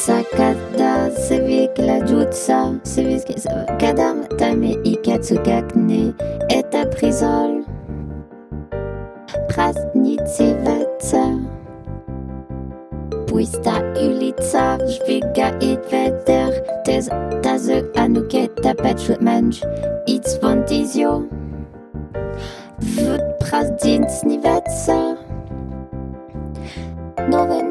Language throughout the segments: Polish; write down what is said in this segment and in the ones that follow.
Sakata sevgi Katsa, Siviski, Kadam, Tame, Ikatsu, Gakne, Eta Prisol, Prasnici, Vetsa, Puista, Ulitsa, Jviga, Idveder, Tez, Taze, Anuketa, Petchutmanj, It's Vantizio, Vut, Prasdins, Nivetsa, Noven,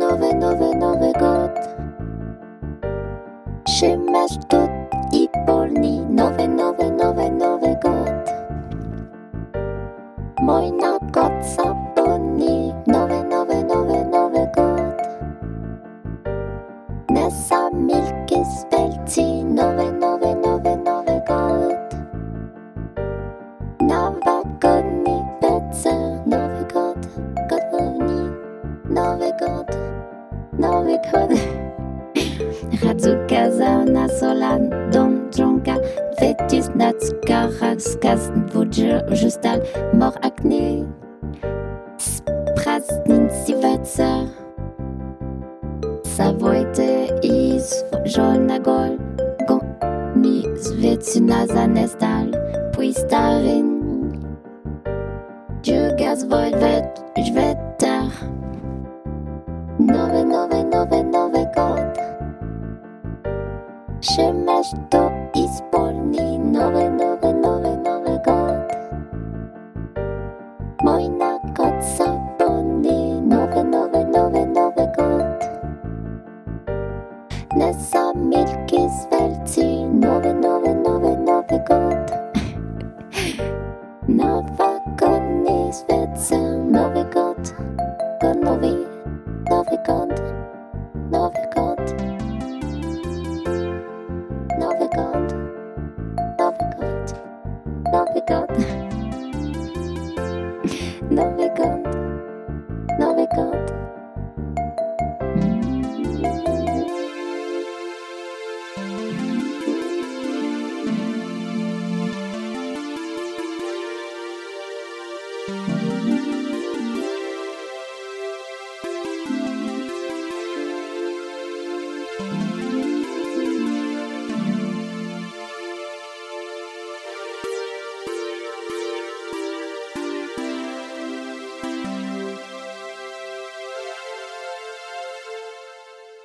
Szymasz tot i polni Nowe, nowe, nowe, nowe god Mój na god zapomni Nowe, nowe, nowe, nowe god Nessa milky spelci Nowe, nowe, nowe, nowe god Nowa godni pece Nowy god, godowni Nowy god, nowy god Radzukaza sauna solan dom tronka fetis nats karas kas vudjer justal mor akne prasnin sivatsa Savoite is jolna gol gom mi svetsina zanestal puistarin Djugas vojvet jvetar Nove, nove, nove, nove god Szymasz to i spolni Nowe, nowe, nowe, nowe god Mój na god zapomni Nowe, nowe, nowe, nowe god Nessa milki svelci Nowe, nowe, nowe, nowe god Nowa godni sveca Nowy god God nowy, nowy 弄一个